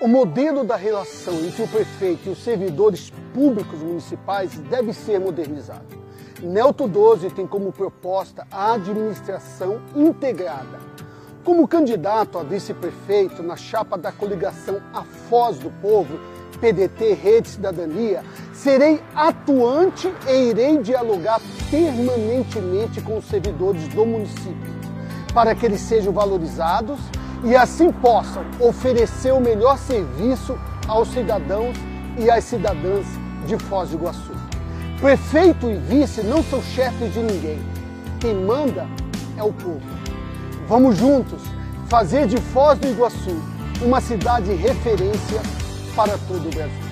O modelo da relação entre o prefeito e os servidores públicos municipais deve ser modernizado. Nelto 12 tem como proposta a administração integrada. Como candidato a vice-prefeito na chapa da coligação A Foz do Povo, PDT Rede Cidadania, serei atuante e irei dialogar permanentemente com os servidores do município, para que eles sejam valorizados e assim possam oferecer o melhor serviço aos cidadãos e às cidadãs de Foz do Iguaçu. Prefeito e vice não são chefes de ninguém. Quem manda é o povo. Vamos juntos fazer de Foz do Iguaçu uma cidade referência para todo o Brasil.